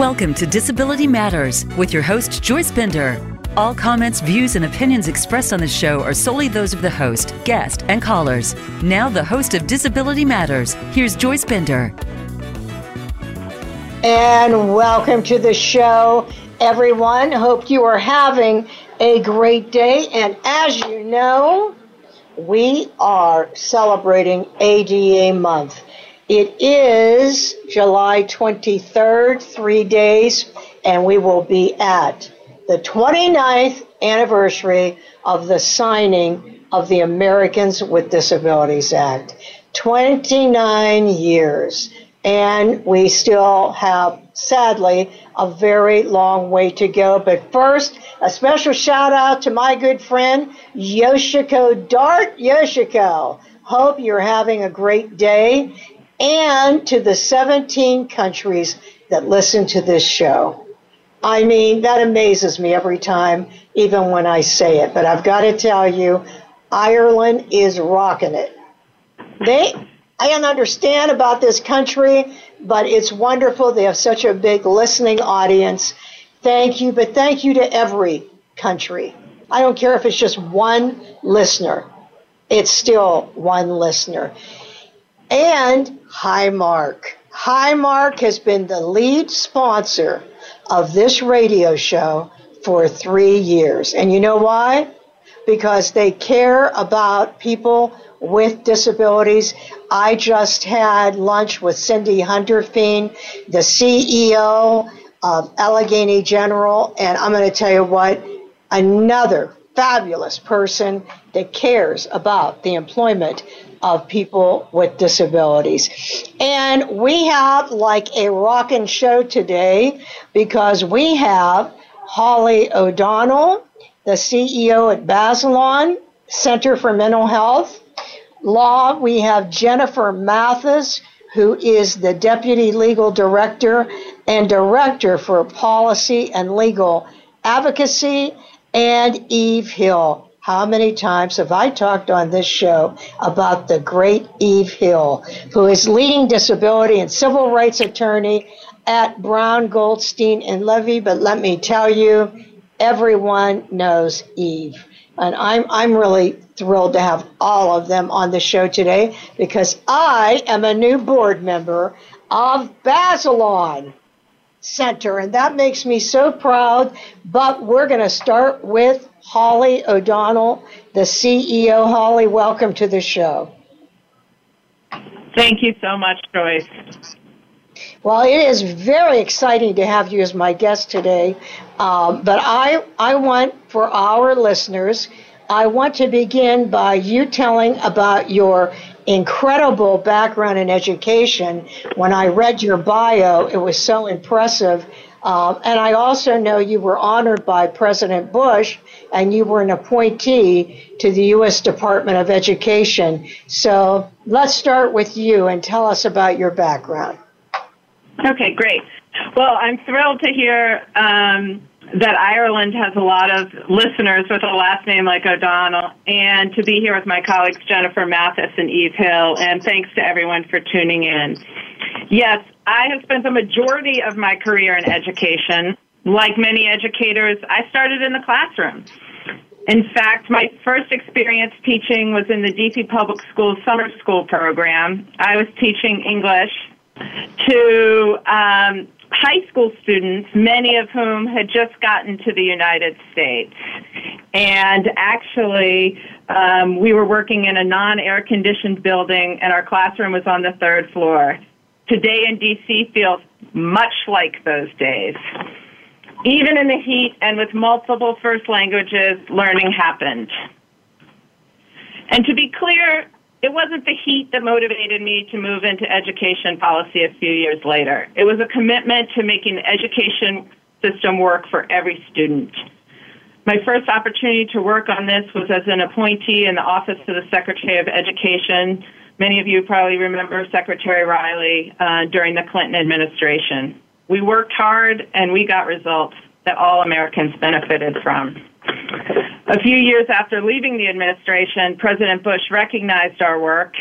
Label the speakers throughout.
Speaker 1: Welcome to Disability Matters with your host, Joyce Bender. All comments, views, and opinions expressed on the show are solely those of the host, guest, and callers. Now, the host of Disability Matters, here's Joyce Bender.
Speaker 2: And welcome to the show, everyone. Hope you are having a great day. And as you know, we are celebrating ADA month. It is July 23rd, three days, and we will be at the 29th anniversary of the signing of the Americans with Disabilities Act. 29 years. And we still have, sadly, a very long way to go. But first, a special shout out to my good friend, Yoshiko Dart. Yoshiko, hope you're having a great day and to the 17 countries that listen to this show. I mean, that amazes me every time, even when I say it. But I've got to tell you, Ireland is rocking it. They, I don't understand about this country, but it's wonderful. They have such a big listening audience. Thank you, but thank you to every country. I don't care if it's just one listener. It's still one listener. And Highmark. Highmark has been the lead sponsor of this radio show for three years. And you know why? Because they care about people with disabilities. I just had lunch with Cindy Hunterfein, the CEO of Allegheny General, and I'm going to tell you what, another fabulous person that cares about the employment of people with disabilities. And we have like a rockin' show today because we have Holly O'Donnell, the CEO at Bazelon Center for Mental Health. Law, we have Jennifer Mathis, who is the Deputy Legal Director and Director for Policy and Legal Advocacy, and Eve Hill, how many times have I talked on this show about the great Eve Hill, who is leading disability and civil rights attorney at Brown, Goldstein, and Levy? But let me tell you, everyone knows Eve. And I'm, I'm really thrilled to have all of them on the show today because I am a new board member of Bazelon Center, and that makes me so proud. But we're going to start with Holly O'Donnell, the CEO. Holly, welcome to the show.
Speaker 3: Thank you so much, Joyce.
Speaker 2: Well, it is very exciting to have you as my guest today. Um, but I, I want for our listeners, I want to begin by you telling about your incredible background in education. When I read your bio, it was so impressive. Um, and I also know you were honored by President Bush and you were an appointee to the U.S. Department of Education. So let's start with you and tell us about your background.
Speaker 3: Okay, great. Well, I'm thrilled to hear um, that Ireland has a lot of listeners with a last name like O'Donnell, and to be here with my colleagues Jennifer Mathis and Eve Hill, and thanks to everyone for tuning in. Yes, I have spent the majority of my career in education. Like many educators, I started in the classroom. In fact, my first experience teaching was in the DC Public Schools summer school program. I was teaching English to um, high school students, many of whom had just gotten to the United States. And actually, um, we were working in a non air conditioned building, and our classroom was on the third floor. Today in DC feels much like those days. Even in the heat and with multiple first languages, learning happened. And to be clear, it wasn't the heat that motivated me to move into education policy a few years later. It was a commitment to making the education system work for every student. My first opportunity to work on this was as an appointee in the Office of the Secretary of Education. Many of you probably remember Secretary Riley uh, during the Clinton administration. We worked hard and we got results that all Americans benefited from. A few years after leaving the administration, President Bush recognized our work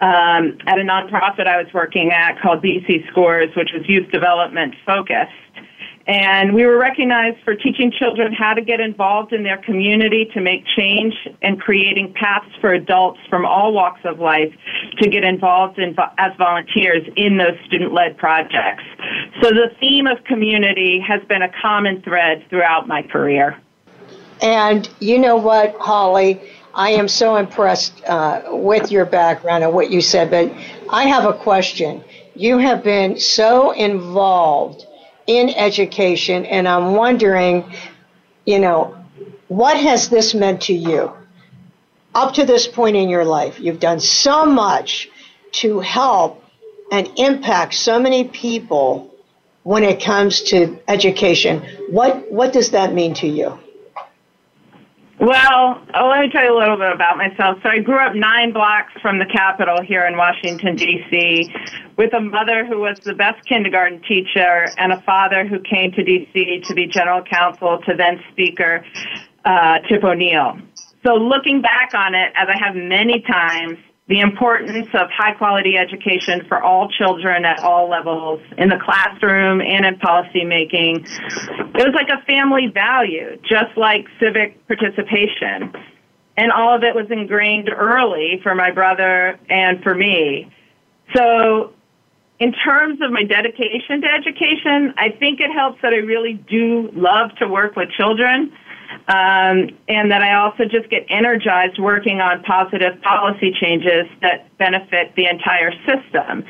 Speaker 3: um, at a nonprofit I was working at called DC Scores, which was youth development focused. And we were recognized for teaching children how to get involved in their community to make change and creating paths for adults from all walks of life to get involved in, as volunteers in those student-led projects. So the theme of community has been a common thread throughout my career.
Speaker 2: And you know what, Holly? I am so impressed uh, with your background and what you said, but I have a question. You have been so involved in education, and I'm wondering, you know, what has this meant to you? Up to this point in your life, you've done so much to help and impact so many people when it comes to education. What what does that mean to you?
Speaker 3: Well, oh, let me tell you a little bit about myself. So I grew up nine blocks from the Capitol here in Washington, D.C., with a mother who was the best kindergarten teacher and a father who came to D.C. to be general counsel to then Speaker uh, Tip O'Neill. So looking back on it, as I have many times, the importance of high quality education for all children at all levels in the classroom and in policy making. It was like a family value, just like civic participation. And all of it was ingrained early for my brother and for me. So in terms of my dedication to education, I think it helps that I really do love to work with children um, and that I also just get energized working on positive policy changes that benefit the entire system.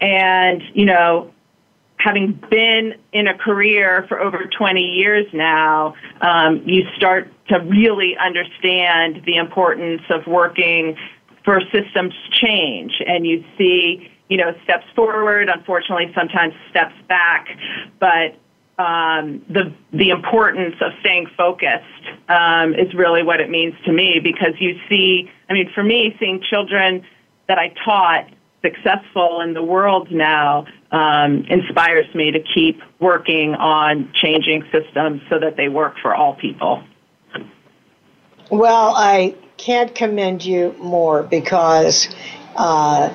Speaker 3: And, you know, having been in a career for over 20 years now, um, you start to really understand the importance of working for systems change. And you see, you know, steps forward, unfortunately, sometimes steps back. But um, the the importance of staying focused um, is really what it means to me because you see, I mean, for me, seeing children that I taught successful in the world now um, inspires me to keep working on changing systems so that they work for all people.
Speaker 2: Well, I can't commend you more because, uh,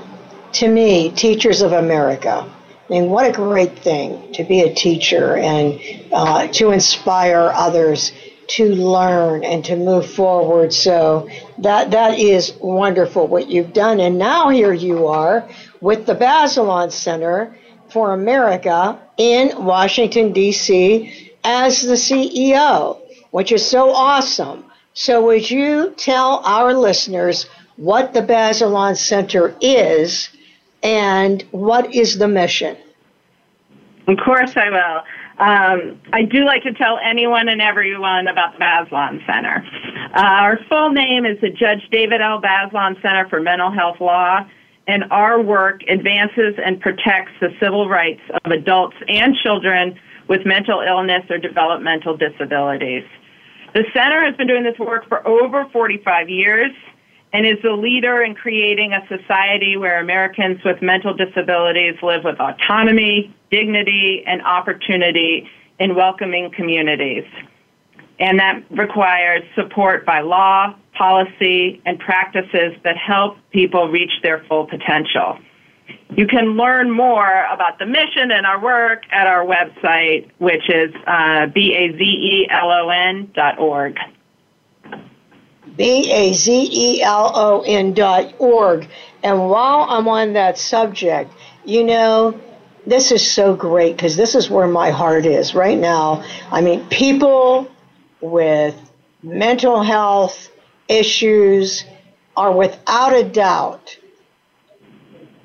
Speaker 2: to me, Teachers of America I mean, what a great thing to be a teacher and uh, to inspire others to learn and to move forward. So that that is wonderful what you've done. And now here you are with the Bazelon Center for America in Washington D.C. as the CEO, which is so awesome. So would you tell our listeners what the Bazelon Center is and what is the mission?
Speaker 3: Of course I will. Um, I do like to tell anyone and everyone about the Bazelon Center. Uh, our full name is the Judge David L. Bazelon Center for Mental Health Law, and our work advances and protects the civil rights of adults and children with mental illness or developmental disabilities. The center has been doing this work for over 45 years and is a leader in creating a society where Americans with mental disabilities live with autonomy, dignity, and opportunity in welcoming communities. And that requires support by law, policy, and practices that help people reach their full potential. You can learn more about the mission and our work at our website, which is uh, B-A-Z-E-L-O-N dot org.
Speaker 2: B A Z E L O N dot org. And while I'm on that subject, you know, this is so great because this is where my heart is right now. I mean, people with mental health issues are without a doubt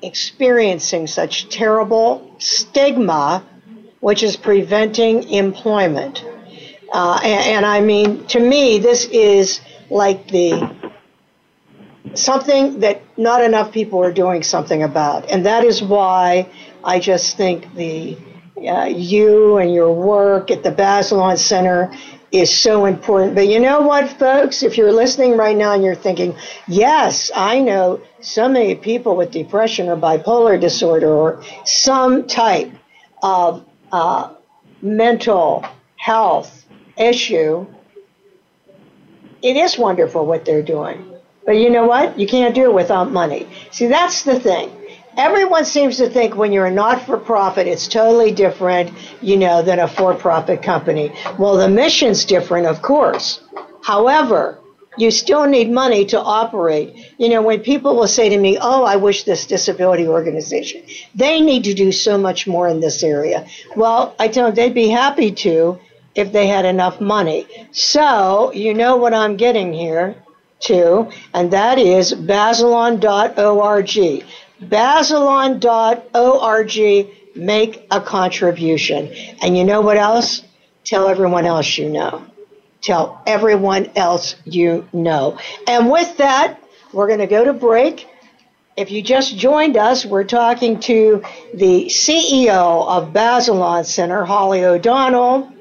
Speaker 2: experiencing such terrible stigma, which is preventing employment. Uh, and, and I mean, to me, this is like the something that not enough people are doing something about, and that is why I just think the uh, you and your work at the Bazelon Center is so important. But you know what, folks? If you're listening right now and you're thinking, yes, I know so many people with depression or bipolar disorder or some type of uh, mental health issue, it is wonderful what they're doing. But you know what? You can't do it without money. See, that's the thing. everyone seems to think when you're a not for profit, it's totally different, you know, than a for profit company. Well, the mission's different, of course. However, you still need money to operate. You know, when people will say to me, Oh, I wish this disability organization, they need to do so much more in this area. Well, I tell them they'd be happy to if they had enough money. So, you know what I'm getting here to, and that is bazelon.org. Bazelon.org, make a contribution. And you know what else? Tell everyone else you know. Tell everyone else you know. And with that, we're going to go to break. If you just joined us, we're talking to the CEO of Bazelon Center, Holly O'Donnell,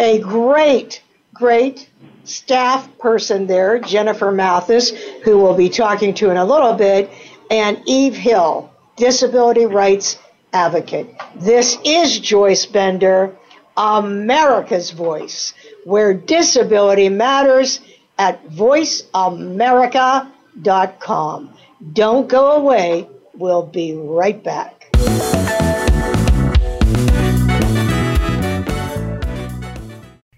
Speaker 2: a great, great staff person there, Jennifer Mathis, who we'll be talking to in a little bit, and Eve Hill, disability rights advocate. This is Joyce Bender, America's Voice where disability matters at voiceamerica.com. Don't go away. We'll be right back.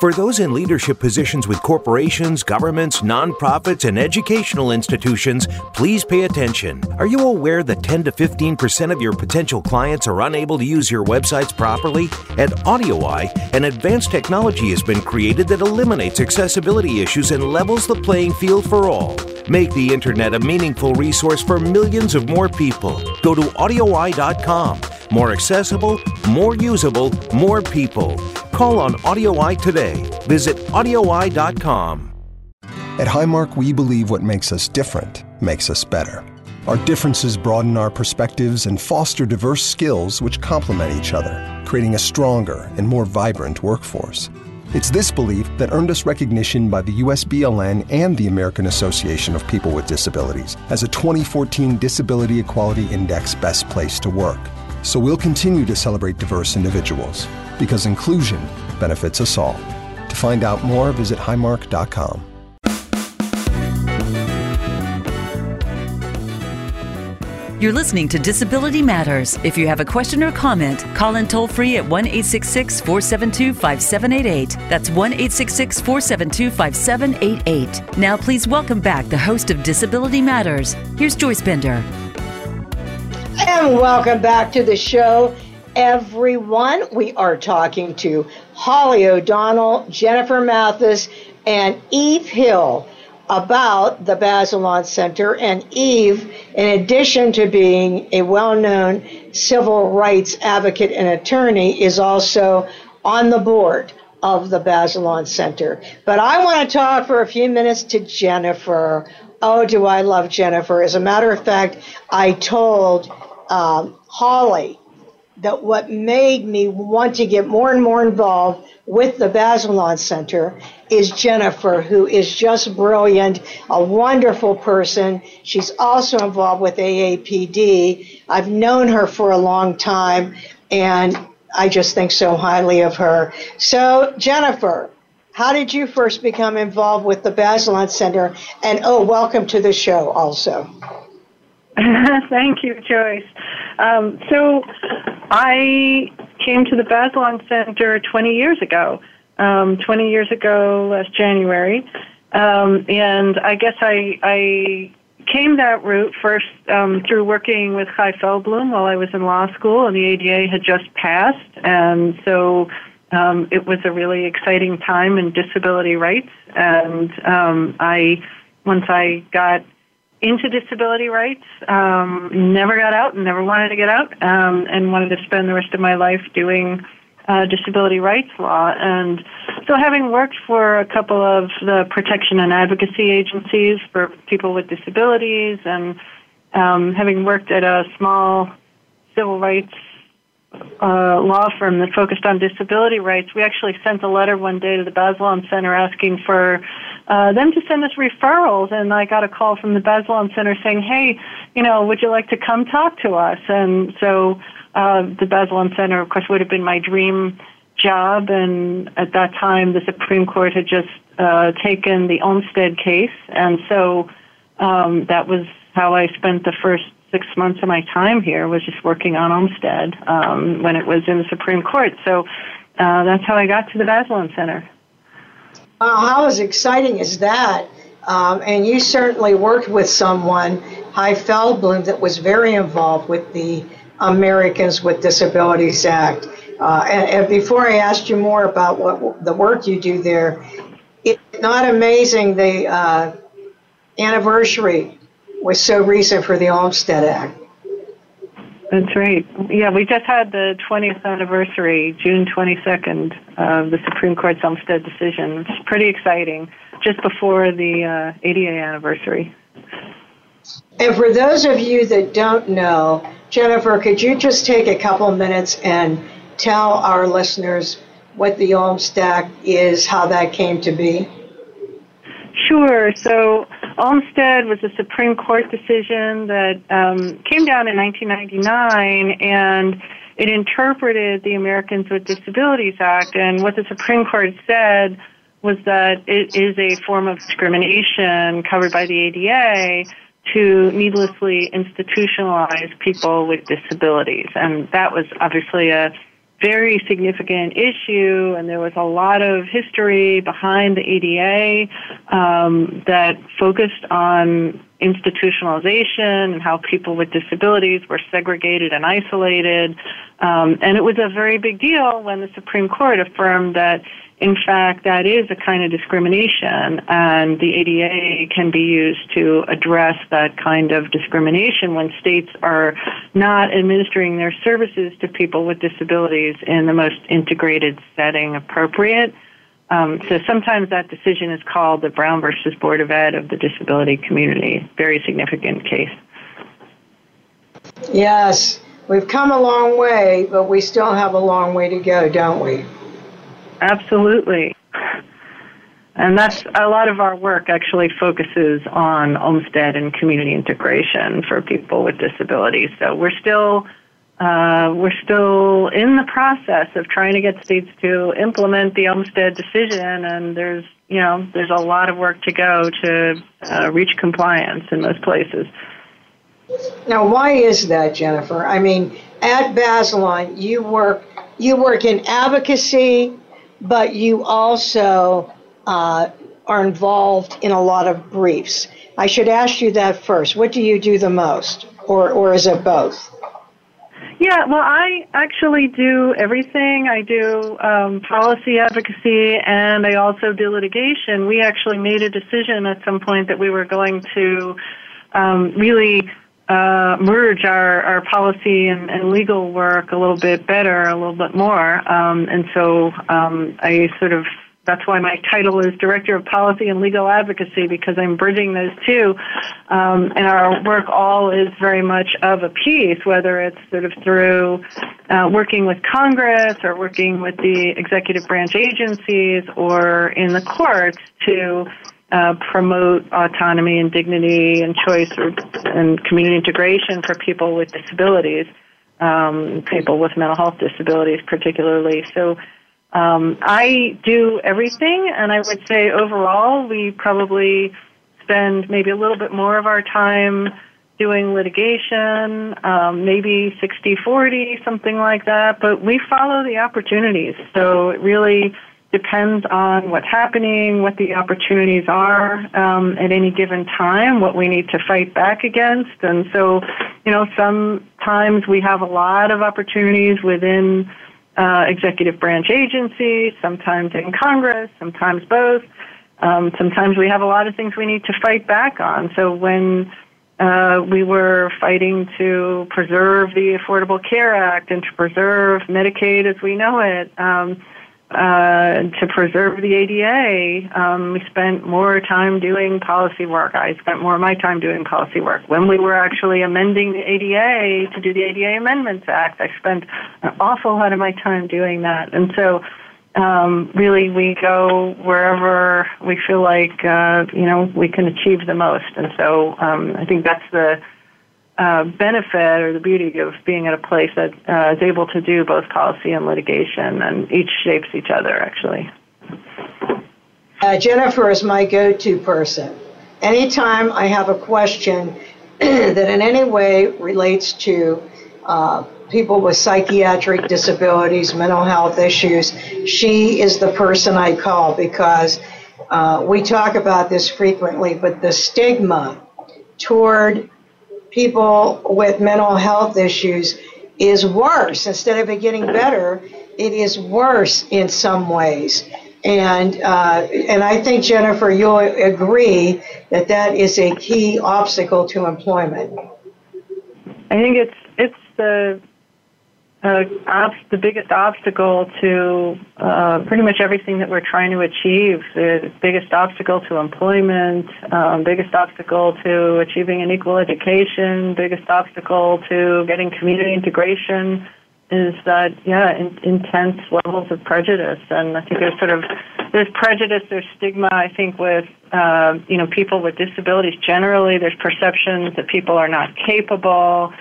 Speaker 4: For those in leadership positions with corporations, governments, nonprofits, and educational institutions, please pay attention. Are you aware that 10 to 15% of your potential clients are unable to use your websites properly? At AudioEye, an advanced technology has been created that eliminates accessibility issues and levels the playing field for all. Make the internet a meaningful resource for millions of more people. Go to audioeye.com. More accessible, more usable, more people. Call on AudioEye today. Visit audioeye.com.
Speaker 5: At Highmark, we believe what makes us different makes us better. Our differences broaden our perspectives and foster diverse skills which complement each other, creating a stronger and more vibrant workforce. It's this belief that earned us recognition by the USBLN and the American Association of People with Disabilities as a 2014 Disability Equality Index Best Place to Work. So we'll continue to celebrate diverse individuals because inclusion benefits us all. To find out more, visit highmark.com.
Speaker 1: You're listening to Disability Matters. If you have a question or comment, call in toll free at 1 472 5788. That's 1 472 5788. Now, please welcome back the host of Disability Matters. Here's Joyce Bender.
Speaker 2: And welcome back to the show, everyone. We are talking to Holly O'Donnell, Jennifer Mathis, and Eve Hill about the Bazelon Center. And Eve, in addition to being a well known civil rights advocate and attorney, is also on the board of the Bazelon Center. But I want to talk for a few minutes to Jennifer. Oh, do I love Jennifer? As a matter of fact, I told um, Holly that what made me want to get more and more involved with the Bazelon Center is Jennifer, who is just brilliant, a wonderful person. She's also involved with AAPD. I've known her for a long time, and I just think so highly of her. So, Jennifer, how did you first become involved with the Bazelon Center? And oh, welcome to the show also.
Speaker 6: Thank you, Joyce. Um, so I came to the Bazelon Center 20 years ago. Um, 20 years ago, last January, um, and I guess I, I came that route first um, through working with Chai Feldblum while I was in law school, and the ADA had just passed, and so um, it was a really exciting time in disability rights. And um, I, once I got into disability rights, um, never got out and never wanted to get out, um, and wanted to spend the rest of my life doing uh, disability rights law. And so, having worked for a couple of the protection and advocacy agencies for people with disabilities, and um, having worked at a small civil rights uh, law firm that focused on disability rights, we actually sent a letter one day to the Bazelon Center asking for uh, them to send us referrals. And I got a call from the Bazelon Center saying, "Hey, you know, would you like to come talk to us?" And so uh, the Bazelon Center, of course, would have been my dream job. And at that time, the Supreme Court had just uh, taken the Olmstead case, and so um, that was how I spent the first six months of my time here was just working on Olmstead um, when it was in the Supreme Court. So uh, that's how I got to the Bazelon Center.
Speaker 2: Wow, how as exciting is that? Um, and you certainly worked with someone, Chai Feldblum, that was very involved with the Americans with Disabilities Act. Uh, and, and, before I ask you more about what the work you do there, it's not amazing the uh, anniversary was so recent for the Olmstead Act.
Speaker 6: That's right. Yeah, we just had the 20th anniversary, June 22nd, of the Supreme Court's Olmstead decision. It's pretty exciting, just before the uh, ADA anniversary.
Speaker 2: And for those of you that don't know, Jennifer, could you just take a couple minutes and tell our listeners what the Olmstead is, how that came to be?
Speaker 6: Sure. So Olmstead was a Supreme Court decision that um, came down in 1999, and it interpreted the Americans with Disabilities Act. And what the Supreme Court said was that it is a form of discrimination covered by the ADA to needlessly institutionalize people with disabilities. And that was obviously a very significant issue, and there was a lot of history behind the ADA um, that focused on institutionalization and how people with disabilities were segregated and isolated. Um, and it was a very big deal when the Supreme Court affirmed that in fact, that is a kind of discrimination, and the ADA can be used to address that kind of discrimination when states are not administering their services to people with disabilities in the most integrated setting appropriate. Um, so sometimes that decision is called the Brown versus Board of Ed of the disability community. Very significant case.
Speaker 2: Yes, we've come a long way, but we still have a long way to go, don't we?
Speaker 6: Absolutely. And that's a lot of our work actually focuses on Olmstead and community integration for people with disabilities. So we're still uh, we're still in the process of trying to get states to implement the Olmstead decision, and there's you know there's a lot of work to go to uh, reach compliance in most places.
Speaker 2: Now, why is that, Jennifer? I mean, at Bazelon, you work you work in advocacy but you also uh, are involved in a lot of briefs. I should ask you that first. What do you do the most, or, or is it both?
Speaker 6: Yeah, well, I actually do everything. I do um, policy advocacy and I also do litigation. We actually made a decision at some point that we were going to um, really uh, merge our, our policy and, and legal work a little bit better, a little bit more. Um, and so um, I sort of that's why my title is Director of Policy and Legal Advocacy because I'm bridging those two. Um, and our work all is very much of a piece, whether it's sort of through uh, working with Congress or working with the executive branch agencies or in the courts to uh, promote autonomy and dignity and choice and community integration for people with disabilities, um, people with mental health disabilities particularly. So um, I do everything, and I would say overall we probably spend maybe a little bit more of our time doing litigation, um, maybe 60-40, something like that, but we follow the opportunities. So it really depends on what's happening, what the opportunities are um, at any given time, what we need to fight back against. And so, you know, sometimes we have a lot of opportunities within uh, executive branch agencies, sometimes in Congress, sometimes both. Um, sometimes we have a lot of things we need to fight back on. So when uh, we were fighting to preserve the Affordable Care Act and to preserve Medicaid as we know it. Um, uh, to preserve the ADA, um, we spent more time doing policy work. I spent more of my time doing policy work. When we were actually amending the ADA to do the ADA Amendments Act, I spent an awful lot of my time doing that. And so, um, really, we go wherever we feel like uh, you know we can achieve the most. And so, um, I think that's the uh, benefit or the beauty of being at a place that uh, is able to do both policy and litigation, and each shapes each other, actually.
Speaker 2: Uh, Jennifer is my go to person. Anytime I have a question that in any way relates to uh, people with psychiatric disabilities, mental health issues, she is the person I call because uh, we talk about this frequently, but the stigma toward people with mental health issues is worse. Instead of it getting better, it is worse in some ways. And uh, and I think Jennifer, you'll agree that that is a key obstacle to employment.
Speaker 6: I think it's it's the uh, ob- the biggest obstacle to uh, pretty much everything that we're trying to achieve. The biggest obstacle to employment, um, biggest obstacle to achieving an equal education, biggest obstacle to getting community integration is that yeah, in, intense levels of prejudice. And I think there's sort of there's prejudice, there's stigma. I think with uh, you know people with disabilities generally, there's perceptions that people are not capable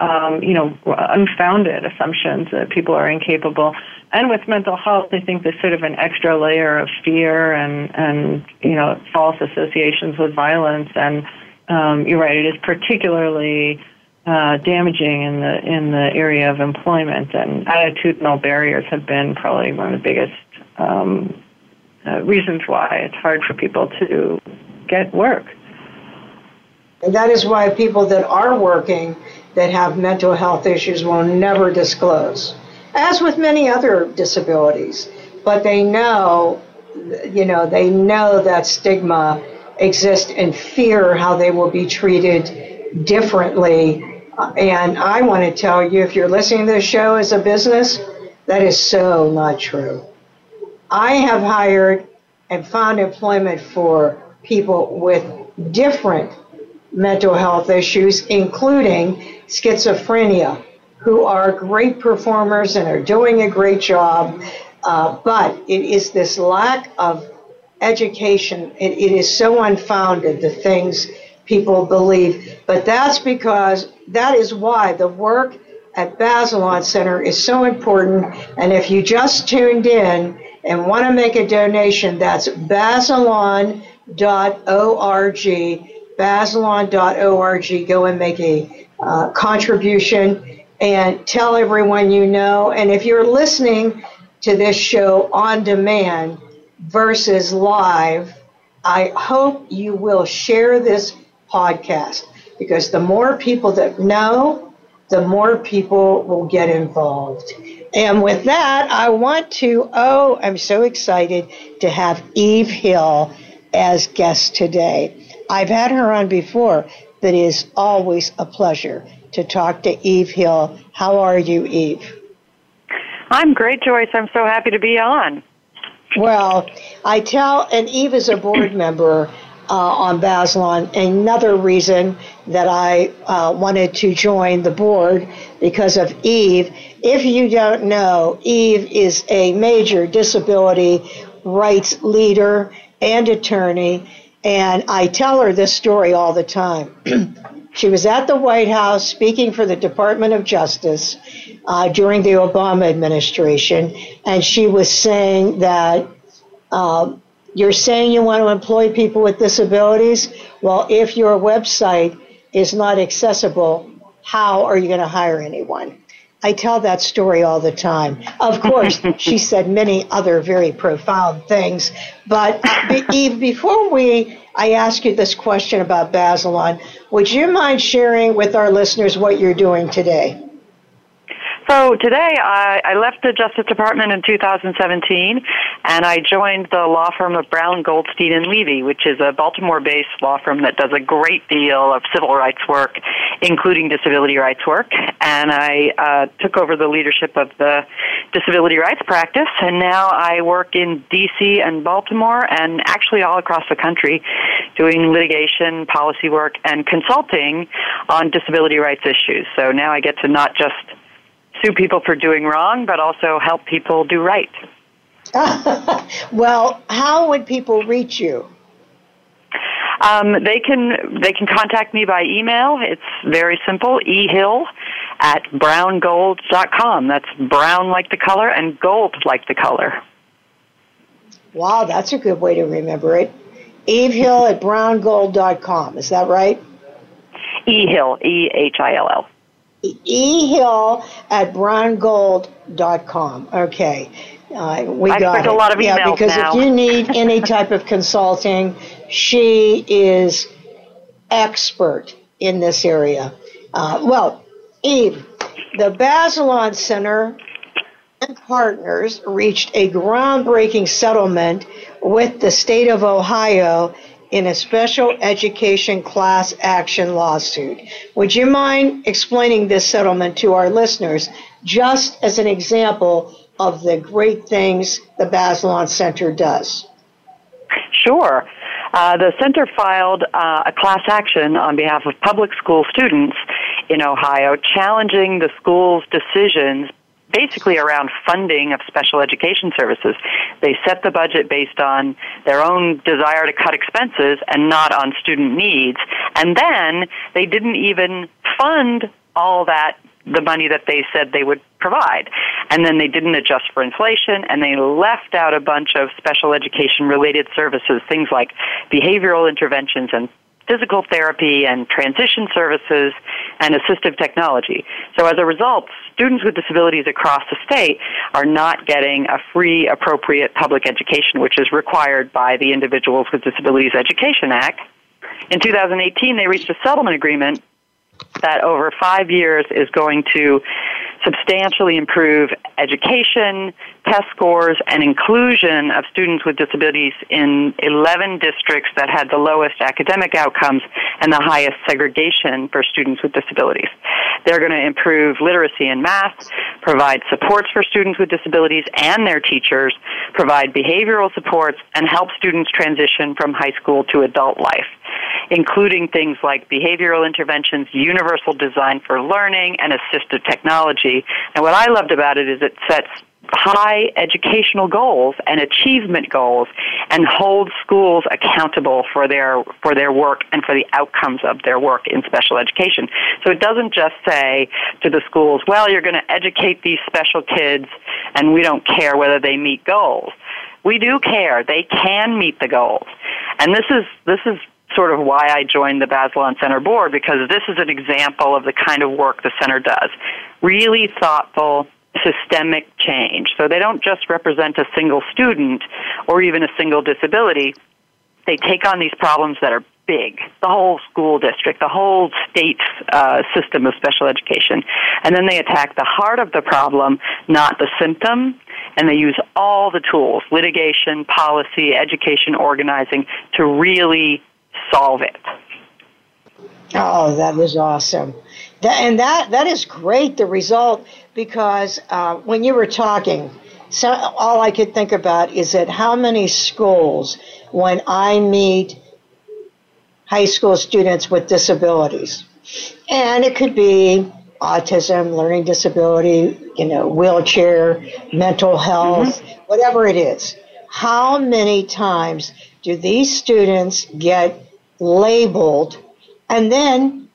Speaker 6: um, you know, unfounded assumptions that people are incapable. And with mental health, I think there's sort of an extra layer of fear and, and you know, false associations with violence. And um, you're right, it is particularly uh, damaging in the in the area of employment. And attitudinal barriers have been probably one of the biggest um, uh, reasons why it's hard for people to get work.
Speaker 2: And that is why people that are working that have mental health issues will never disclose, as with many other disabilities. But they know, you know, they know that stigma exists and fear how they will be treated differently. And I want to tell you, if you're listening to this show as a business, that is so not true. I have hired and found employment for people with different mental health issues, including schizophrenia who are great performers and are doing a great job, uh, but it is this lack of education. It, it is so unfounded, the things people believe. But that's because that is why the work at Bazelon Center is so important. And if you just tuned in and want to make a donation, that's bazelon.org. Bazelon.org. Go and make a uh, contribution and tell everyone you know. And if you're listening to this show on demand versus live, I hope you will share this podcast because the more people that know, the more people will get involved. And with that, I want to, oh, I'm so excited to have Eve Hill as guest today. I've had her on before, that is always a pleasure to talk to Eve Hill. How are you, Eve?
Speaker 7: I'm great, Joyce. I'm so happy to be on.
Speaker 2: Well, I tell, and Eve is a board member uh, on Bazelon. Another reason that I uh, wanted to join the board because of Eve. If you don't know, Eve is a major disability rights leader and attorney and I tell her this story all the time. she was at the White House speaking for the Department of Justice uh, during the Obama administration, and she was saying that uh, you're saying you want to employ people with disabilities. Well, if your website is not accessible, how are you going to hire anyone? I tell that story all the time. Of course, she said many other very profound things. But uh, Eve, before we, I ask you this question about Bazelon, would you mind sharing with our listeners what you're doing today?
Speaker 7: So today I, I left the Justice Department in 2017 and I joined the law firm of Brown, Goldstein, and Levy, which is a Baltimore-based law firm that does a great deal of civil rights work, including disability rights work. And I uh, took over the leadership of the disability rights practice, and now I work in D.C. and Baltimore, and actually all across the country, doing litigation, policy work, and consulting on disability rights issues. So now I get to not just sue people for doing wrong, but also help people do right.
Speaker 2: well, how would people reach you?
Speaker 7: Um, they can they can contact me by email. It's very simple. ehill at browngold.com. That's brown like the color and gold like the color.
Speaker 2: Wow, that's a good way to remember it. Eve Hill at browngold.com. Is that right?
Speaker 7: Ehill, E H I L L
Speaker 2: ehill at browngold.com. Okay. Uh, we
Speaker 7: I
Speaker 2: got
Speaker 7: a lot of emails
Speaker 2: yeah, because
Speaker 7: now.
Speaker 2: if you need any type of consulting, she is expert in this area. Uh, well, Eve, the Bazelon Center and partners reached a groundbreaking settlement with the state of Ohio in a special education class action lawsuit. Would you mind explaining this settlement to our listeners just as an example of the great things the Bazelon Center does?
Speaker 7: Sure. Uh, the center filed uh, a class action on behalf of public school students in Ohio challenging the school's decisions basically around funding of special education services. They set the budget based on their own desire to cut expenses and not on student needs. And then they didn't even fund all that the money that they said they would provide. And then they didn't adjust for inflation and they left out a bunch of special education related services, things like behavioral interventions and physical therapy and transition services and assistive technology. So as a result, students with disabilities across the state are not getting a free, appropriate public education, which is required by the Individuals with Disabilities Education Act. In 2018, they reached a settlement agreement that over five years is going to substantially improve education, test scores, and inclusion of students with disabilities in 11 districts that had the lowest academic outcomes and the highest segregation for students with disabilities. They're going to improve literacy and math, provide supports for students with disabilities and their teachers, provide behavioral supports, and help students transition from high school to adult life including things like behavioral interventions, universal design for learning, and assistive technology. And what I loved about it is it sets high educational goals and achievement goals and holds schools accountable for their for their work and for the outcomes of their work in special education. So it doesn't just say to the schools, well, you're going to educate these special kids and we don't care whether they meet goals. We do care. They can meet the goals. And this is this is sort of why I joined the Bazelon Center board because this is an example of the kind of work the center does. Really thoughtful, systemic change. So they don't just represent a single student or even a single disability. They take on these problems that are big, the whole school district, the whole state uh, system of special education. And then they attack the heart of the problem, not the symptom. And they use all the tools, litigation, policy, education, organizing, to really solve it.
Speaker 2: Oh, that is awesome. That, and that, that is great, the result, because uh, when you were talking, so all I could think about is that how many schools, when I meet high school students with disabilities, and it could be autism, learning disability, you know, wheelchair, mental health, mm-hmm. whatever it is, how many times do these students get labeled, and then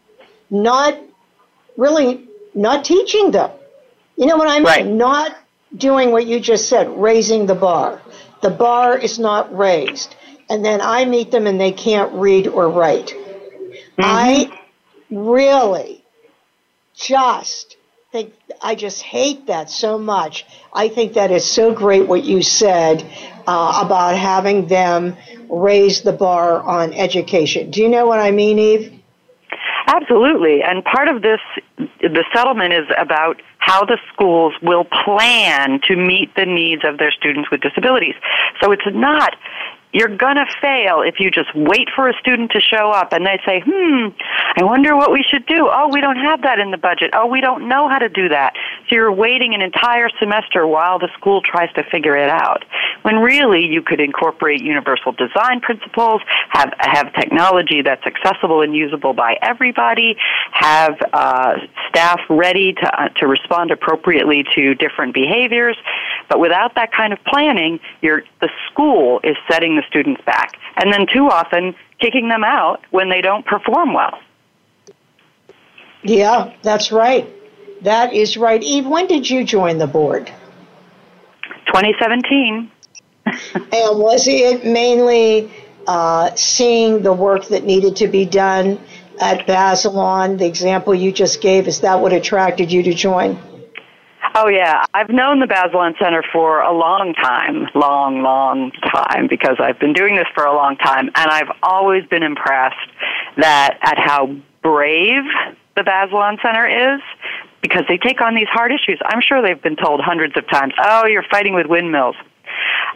Speaker 2: not really not teaching them. You know what I mean?
Speaker 7: Right.
Speaker 2: Not doing what you just said, raising the bar. The bar is not raised. And then I meet them and they can't read or write. Mm-hmm. I really just think, I just hate that so much. I think that is so great what you said uh, about having them raise the bar on education. Do you know what I mean, Eve?
Speaker 7: Absolutely. And part of this, the settlement is about how the schools will plan to meet the needs of their students with disabilities. So it's not you're going to fail if you just wait for a student to show up and they say, hmm, I wonder what we should do. Oh, we don't have that in the budget. Oh, we don't know how to do that. So you're waiting an entire semester while the school tries to figure it out. When really you could incorporate universal design principles, have, have technology that's accessible and usable by everybody, have uh, staff ready to, uh, to respond appropriately to different behaviors. But without that kind of planning, the school is setting the students back. And then too often kicking them out when they don't perform well.
Speaker 2: Yeah, that's right. That is right. Eve, when did you join the board?
Speaker 7: 2017.
Speaker 2: and was it mainly uh, seeing the work that needed to be done at Bazelon? The example you just gave, is that what attracted you to join?
Speaker 7: Oh yeah, I've known the Bazelon Center for a long time, long, long time because I've been doing this for a long time and I've always been impressed that at how brave the Bazelon Center is because they take on these hard issues. I'm sure they've been told hundreds of times, "Oh, you're fighting with windmills."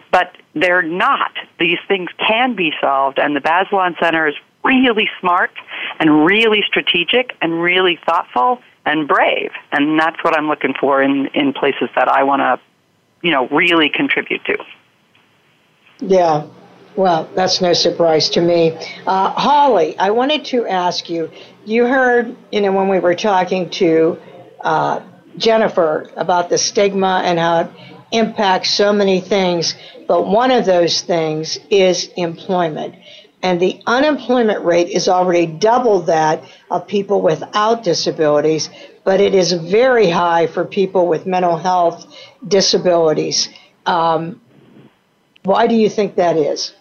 Speaker 7: But they're not. These things can be solved and the Bazelon Center is really smart and really strategic and really thoughtful and brave. And that's what I'm looking for in, in places that I want to, you know, really contribute to.
Speaker 2: Yeah. Well, that's no surprise to me. Uh, Holly, I wanted to ask you, you heard, you know, when we were talking to uh, Jennifer about the stigma and how it impacts so many things, but one of those things is employment and the unemployment rate is already double that of people without disabilities, but it is very high for people with mental health disabilities. Um, why do you think that is?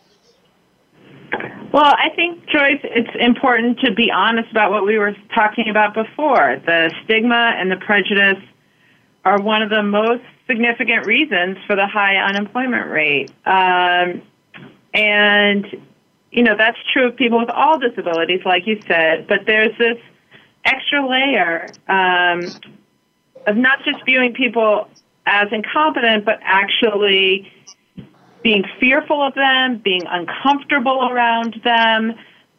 Speaker 3: Well, I think, Joyce, it's important to be honest about what we were talking about before. The stigma and the prejudice are one of the most significant reasons for the high unemployment rate. Um, and you know, that's true of people with all disabilities, like you said, but there's this extra layer um, of not just viewing people as incompetent, but actually being fearful of them, being uncomfortable around them.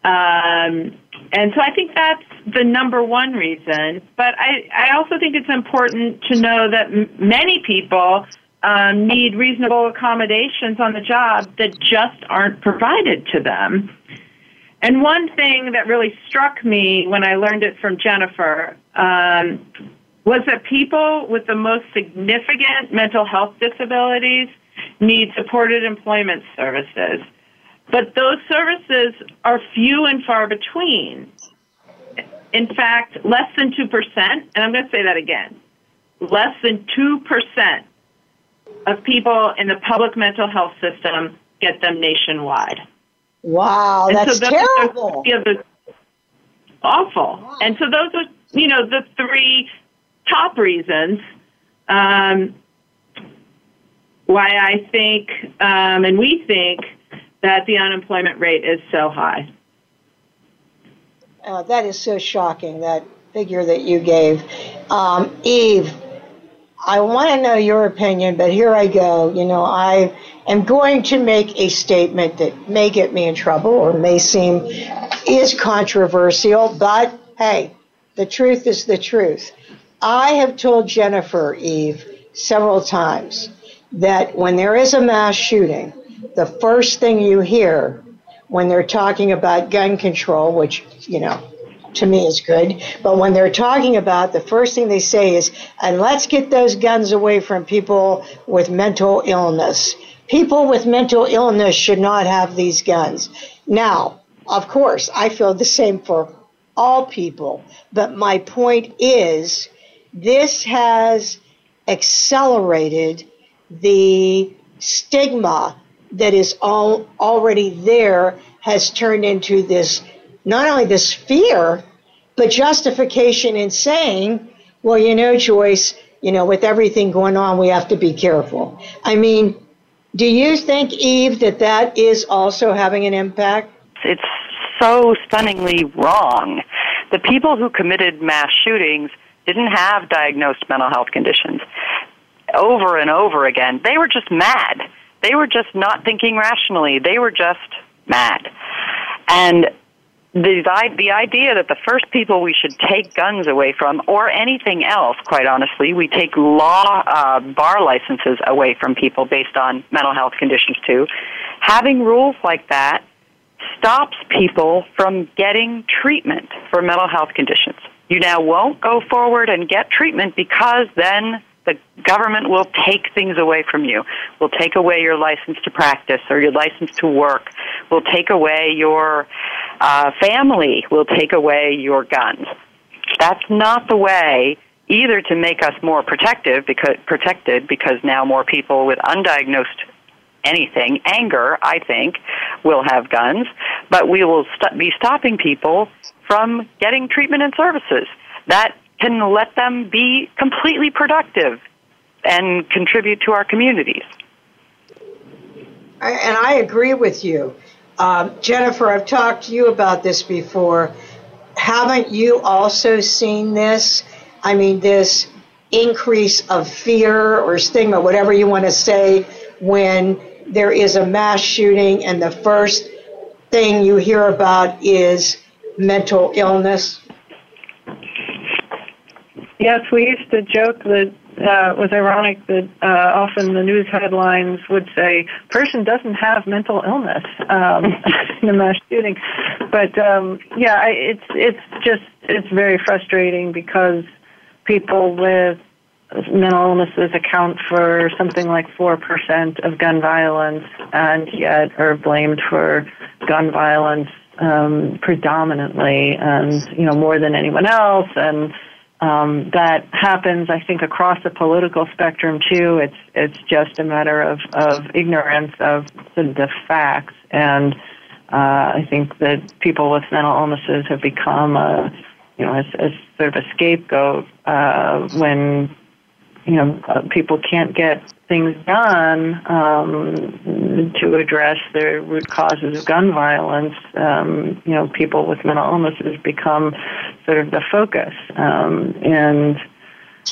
Speaker 3: Um, and so I think that's the number one reason. But I, I also think it's important to know that m- many people um, need reasonable accommodations on the job that just aren't provided to them. And one thing that really struck me when I learned it from Jennifer um, was that people with the most significant mental health disabilities need supported employment services. But those services are few and far between. In fact, less than 2%, and I'm going to say that again, less than 2% of people in the public mental health system get them nationwide.
Speaker 2: Wow, and that's so terrible.
Speaker 3: Are, the, awful. Wow. And so those are, you know, the three top reasons um, why I think, um, and we think, that the unemployment rate is so high.
Speaker 2: Uh, that is so shocking, that figure that you gave. Um, Eve, I want to know your opinion, but here I go. You know, I am going to make a statement that may get me in trouble or may seem is controversial, but hey, the truth is the truth. I have told Jennifer Eve several times that when there is a mass shooting, the first thing you hear when they're talking about gun control, which, you know, to me is good. But when they're talking about, the first thing they say is, and let's get those guns away from people with mental illness. People with mental illness should not have these guns. Now, of course, I feel the same for all people. But my point is, this has accelerated the stigma that is all already there has turned into this not only this fear, but justification in saying, well, you know, Joyce, you know, with everything going on, we have to be careful. I mean, do you think, Eve, that that is also having an impact?
Speaker 7: It's so stunningly wrong. The people who committed mass shootings didn't have diagnosed mental health conditions, over and over again, they were just mad. They were just not thinking rationally. They were just mad. And the, the idea that the first people we should take guns away from, or anything else, quite honestly, we take law uh, bar licenses away from people based on mental health conditions too. Having rules like that stops people from getting treatment for mental health conditions. You now won't go forward and get treatment because then the government will take things away from you. Will take away your license to practice or your license to work. Will take away your uh, family. Will take away your guns. That's not the way either to make us more protective because protected because now more people with undiagnosed anything, anger, I think, will have guns, but we will st- be stopping people from getting treatment and services. That can let them be completely productive and contribute to our communities.
Speaker 2: And I agree with you. Um, Jennifer, I've talked to you about this before. Haven't you also seen this? I mean, this increase of fear or stigma, whatever you want to say, when there is a mass shooting and the first thing you hear about is mental illness?
Speaker 6: Yes, we used to joke that uh, it was ironic that uh, often the news headlines would say person doesn't have mental illness um, in a mass shooting, but um, yeah, I, it's it's just it's very frustrating because people with mental illnesses account for something like 4% of gun violence and yet are blamed for gun violence um, predominantly and, you know, more than anyone else. And um, that happens, I think, across the political spectrum too. It's, it's just a matter of, of ignorance of the facts. And uh, I think that people with mental illnesses have become a, you know, as, as sort of a scapegoat uh, when you know, uh, people can't get things done um, to address the root causes of gun violence. Um, you know, people with mental illnesses become sort of the focus, um, and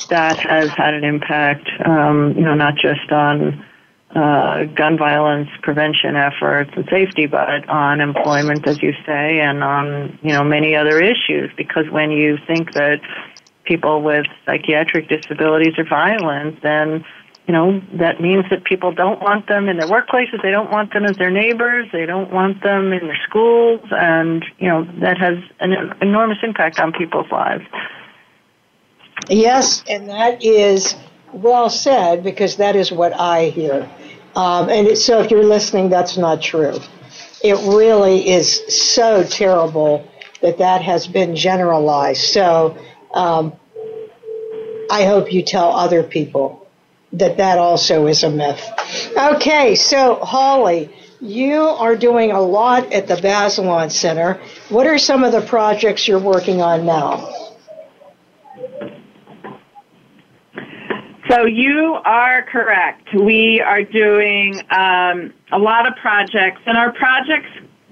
Speaker 6: that has had an impact. Um, you know, not just on uh, gun violence prevention efforts and safety, but on employment, as you say, and on you know many other issues. Because when you think that people with psychiatric disabilities are violent, then you know that means that people don't want them in their workplaces. They don't want them as their neighbors. They don't want them in their schools, and you know that has an enormous impact on people's lives.
Speaker 2: Yes, and that is well said because that is what I hear. Um, and it, so if you're listening, that's not true. It really is so terrible that that has been generalized. So um, I hope you tell other people that that also is a myth. Okay, so Holly, you are doing a lot at the Bazelon Center. What are some of the projects you're working on now?
Speaker 6: So you are correct. We are doing um, a lot of projects, and our projects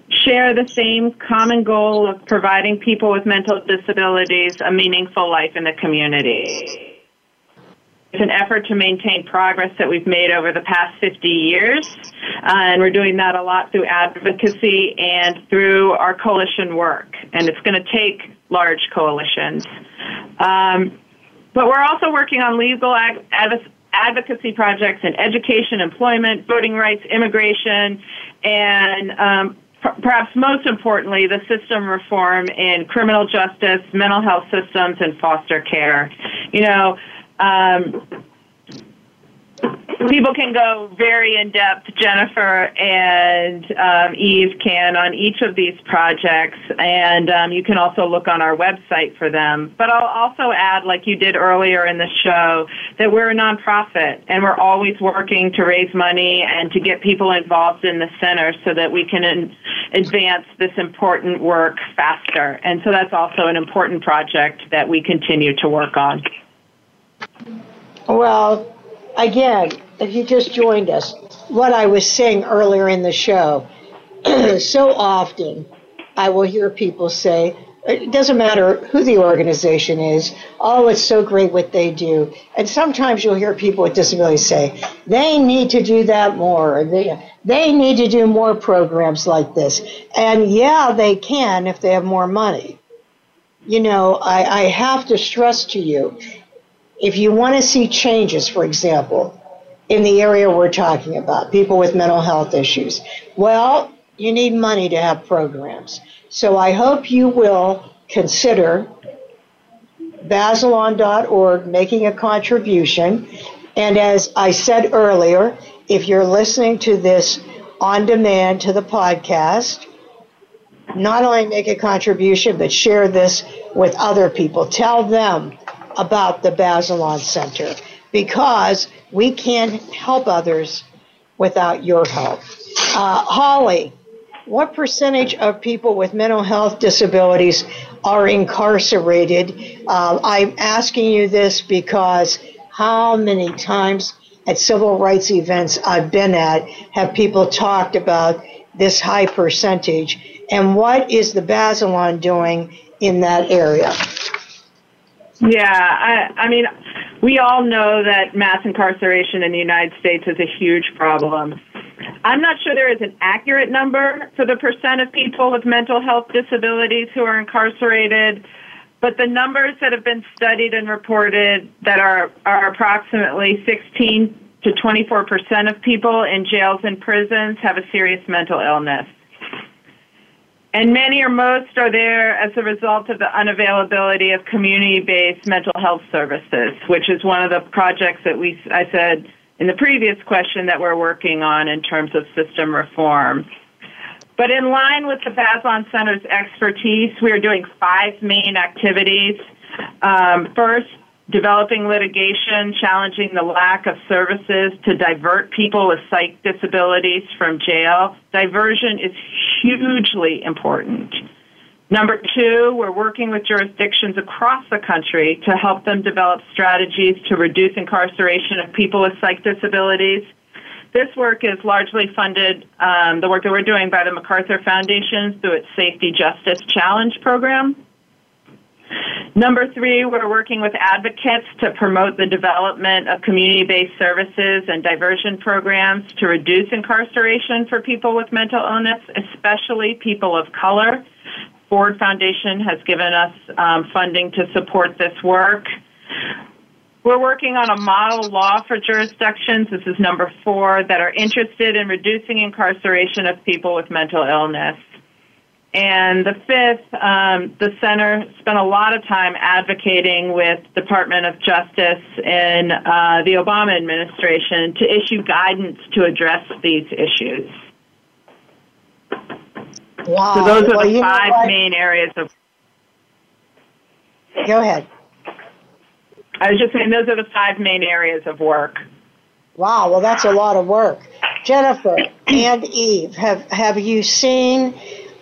Speaker 6: share the same common goal of providing people with mental disabilities a meaningful life in the community. It's an effort to maintain progress that we've made over the past 50 years, uh, and we're doing that a lot through advocacy and through our coalition work. And it's going to take large coalitions. Um, but we're also working on legal advocacy projects in education, employment, voting rights, immigration, and um, perhaps most importantly, the system reform in criminal justice, mental health systems, and foster care. You know, um, people can go very in depth. Jennifer and um, Eve can on each of these projects, and um, you can also look on our website for them. But I'll also add, like you did earlier in the show, that we're a nonprofit and we're always working to raise money and to get people involved in the center so that we can in- advance this important work faster. And so that's also an important project that we continue to work on.
Speaker 2: Well, again, if you just joined us, what I was saying earlier in the show, so often I will hear people say, it doesn't matter who the organization is. Oh, it's so great what they do. And sometimes you'll hear people with disabilities say, they need to do that more. They, they need to do more programs like this. And yeah, they can if they have more money. You know, I, I have to stress to you, if you want to see changes, for example, in the area we're talking about, people with mental health issues, well, you need money to have programs. So I hope you will consider bazelon.org making a contribution. And as I said earlier, if you're listening to this on demand to the podcast, not only make a contribution, but share this with other people. Tell them about the Bazelon Center because we can't help others without your help. Uh, Holly, what percentage of people with mental health disabilities are incarcerated? Uh, I'm asking you this because how many times at civil rights events I've been at have people talked about this high percentage? And what is the Bazelon doing in that area?
Speaker 3: Yeah, I, I mean, we all know that mass incarceration in the United States is a huge problem. I'm not sure there is an accurate number for the percent of people with mental health disabilities who are incarcerated, but the numbers that have been studied and reported that are, are approximately 16 to 24 percent of people in jails and prisons have a serious mental illness. And many or most are there as a result of the unavailability of community-based mental health services, which is one of the projects that we, I said, in the previous question that we're working on in terms of system reform. But in line with the Bazelon Center's expertise, we are doing five main activities. Um, first, developing litigation challenging the lack of services to divert people with psych disabilities from jail. Diversion is hugely important. Number two, we're working with jurisdictions across the country to help them develop strategies to reduce incarceration of people with psych disabilities. This work is largely funded, um, the work that we're doing by the MacArthur Foundation through its Safety Justice Challenge program. Number three, we're working with advocates to promote the development of community based services and diversion programs to reduce incarceration for people with mental illness, especially people of color. Ford Foundation has given us um, funding to support this work. We're working on a model law for jurisdictions, this is number four, that are interested in reducing incarceration of people with mental illness. And the fifth, um, the center spent a lot of time advocating with Department of Justice in uh, the Obama administration to issue guidance to address these issues.
Speaker 2: Wow.
Speaker 3: So those are
Speaker 2: Well,
Speaker 3: the five main areas of.
Speaker 2: Go ahead.
Speaker 3: I was just saying those are the five main areas of work.
Speaker 2: Wow, well, that's a lot of work. Jennifer and Eve, have, have you seen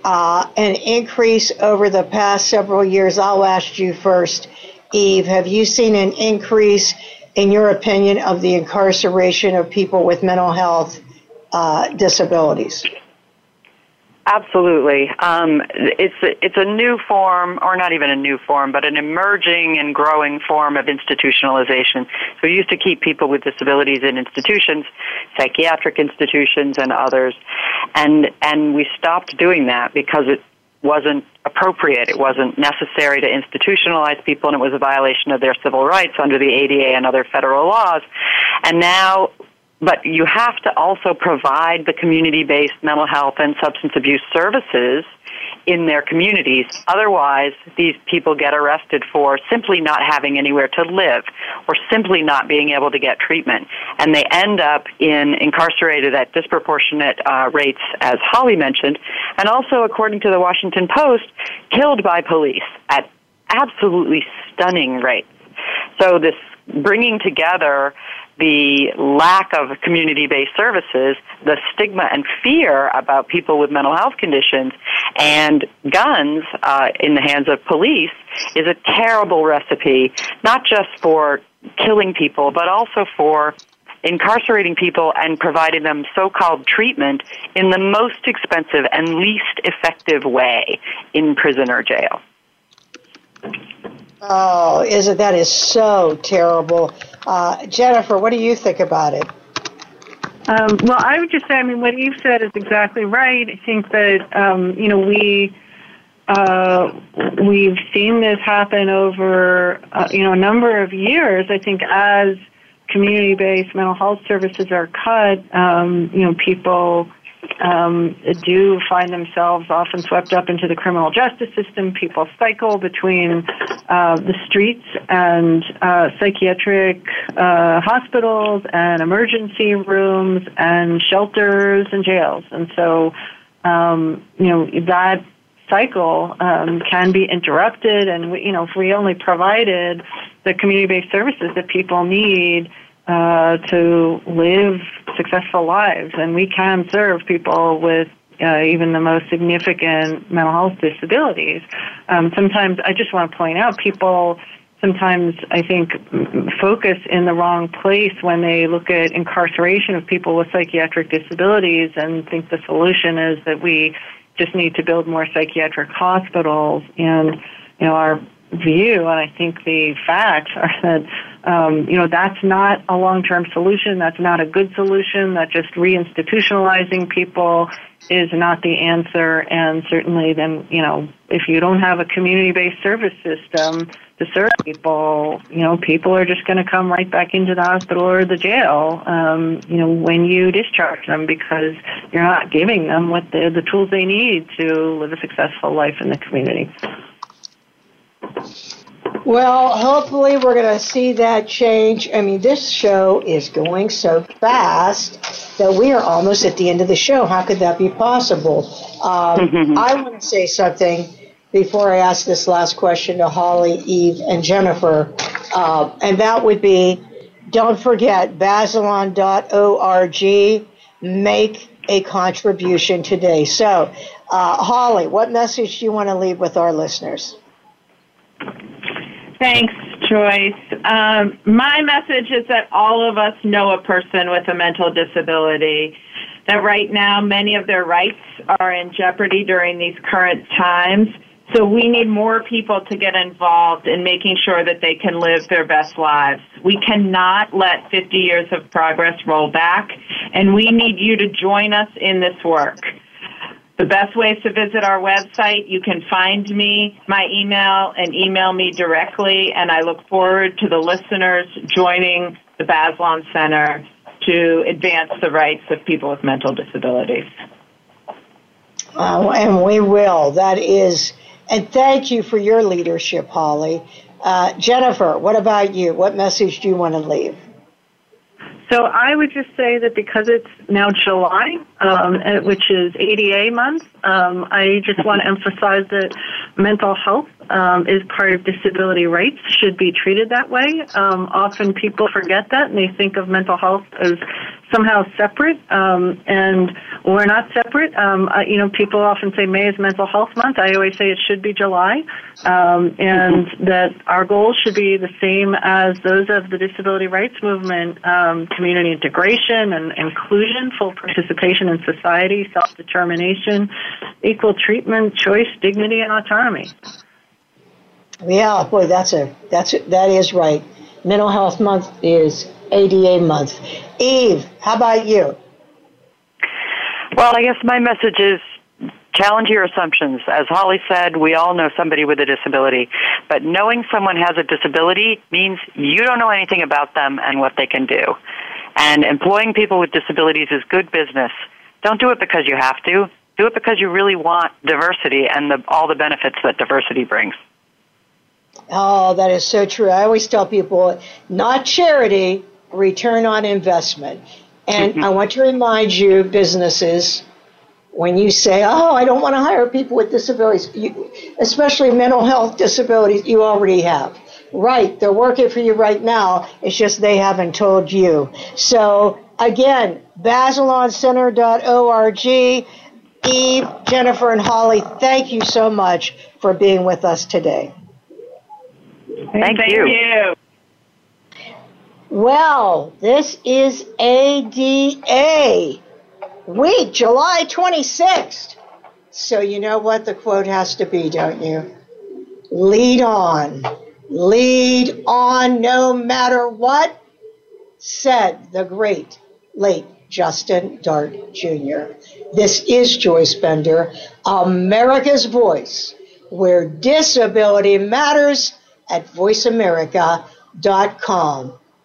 Speaker 2: uh, an increase over the past several years? I'll ask you first, Eve. Have you seen an increase, in your opinion, of the incarceration of people with mental health uh, disabilities?
Speaker 7: Absolutely. Um, it's a, it's a new form, or not even a new form, but an emerging and growing form of institutionalization. So we used to keep people with disabilities in institutions, psychiatric institutions, and others, and and we stopped doing that because it wasn't appropriate. It wasn't necessary to institutionalize people, and it was a violation of their civil rights under the ADA and other federal laws. And now but you have to also provide the community-based mental health and substance abuse services in their communities. Otherwise, these people get arrested for simply not having anywhere to live or simply not being able to get treatment. And they end up in incarcerated at disproportionate uh, rates, as Holly mentioned, and also, according to the Washington Post, killed by police at absolutely stunning rates. So this bringing together the lack of community based services, the stigma and fear about people with mental health conditions, and guns uh, in the hands of police is a terrible recipe, not just for killing people, but also for incarcerating people and providing them so-called treatment in the most expensive and least effective way in prison or jail.
Speaker 2: Oh, is it? That is so terrible. Uh, Jennifer, what do you think about it?
Speaker 6: Um, well, I would just say, I mean, what Eve said is exactly right. I think that, um, you know, we, uh, we've seen this happen over, uh, you know, a number of years. I think as community-based mental health services are cut, um, you know, people um, do find themselves often swept up into the criminal justice system. People cycle between uh, the streets and uh, psychiatric uh, hospitals and emergency rooms and shelters and jails. And so, um, you know, that cycle um, can be interrupted. And, we, you know, if we only provided the community-based services that people need, uh, to live successful lives, and we can serve people with uh, even the most significant mental health disabilities. Um, sometimes I just want to point out people sometimes I think focus in the wrong place when they look at incarceration of people with psychiatric disabilities and think the solution is that we just need to build more psychiatric hospitals and you know our view, and I think the facts are that um, you know that's not a long-term solution. That's not a good solution. That just reinstitutionalizing people is not the answer. And certainly, then you know if you don't have a community-based service system to serve people, you know people are just going to come right back into the hospital or the jail. Um, you know when you discharge them because you're not giving them what the, the tools they need to live a successful life in the community.
Speaker 2: Well, hopefully we're going to see that change. I mean, this show is going so fast that we are almost at the end of the show. How could that be possible? Um, I want to say something before I ask this last question to Holly, Eve, and Jennifer, uh, and that would be don't forget Bazelon.org. Make a contribution today. So, uh, Holly, what message do you want to leave with our listeners?
Speaker 6: Thanks, Joyce. Um, my message is that all of us know a person with a mental disability. That right now, many of their rights are in jeopardy during these current times. So we need more people to get involved in making sure that they can live their best lives. We cannot let 50 years of progress roll back, and we need you to join us in this work. The best way is to visit our website. You can find me, my email, and email me directly. And I look forward to the listeners joining the Bazelon Center to advance the rights of people with mental disabilities.
Speaker 2: Uh, and we will. That is, and thank you for your leadership, Holly. Uh, Jennifer, what about you? What message do you want to leave?
Speaker 6: So I would just say that because it's now July, um, uh, which is ADA month, um, I just want to emphasize that mental health um, is part of disability rights, should be treated that way. Um, often people forget that and they think of mental health as somehow separate, um, and we're not separate. Um, I, you know, people often say May is Mental Health Month. I always say it should be July, um, and mm-hmm. that our goals should be the same as those of the disability rights movement: um, community integration and inclusion, full participation in society, self-determination, equal treatment, choice, dignity, and autonomy.
Speaker 2: Yeah, boy, that's a that's a, that is right. Mental Health Month is ADA month. Eve, how about you?
Speaker 7: Well, I guess my message is challenge your assumptions. As Holly said, we all know somebody with a disability, but knowing someone has a disability means you don't know anything about them and what they can do. And employing people with disabilities is good business. Don't do it because you have to. Do it because you really want diversity and the, all the benefits that diversity brings.
Speaker 2: Oh, that is so true. I always tell people not charity, return on investment. And mm-hmm. I want to remind you, businesses, when you say, oh, I don't want to hire people with disabilities, you, especially mental health disabilities, you already have. Right, they're working for you right now. It's just they haven't told you. So, again, bazeloncenter.org. Eve, Jennifer, and Holly, thank you so much for being with us today.
Speaker 7: Thank,
Speaker 6: Thank
Speaker 7: you.
Speaker 6: you.
Speaker 2: Well, this is ADA week, July 26th. So you know what the quote has to be, don't you? lead on. Lead on no matter what, said the great late Justin Dart Jr. This is Joyce Bender, America's Voice, where disability matters at voiceamerica.com.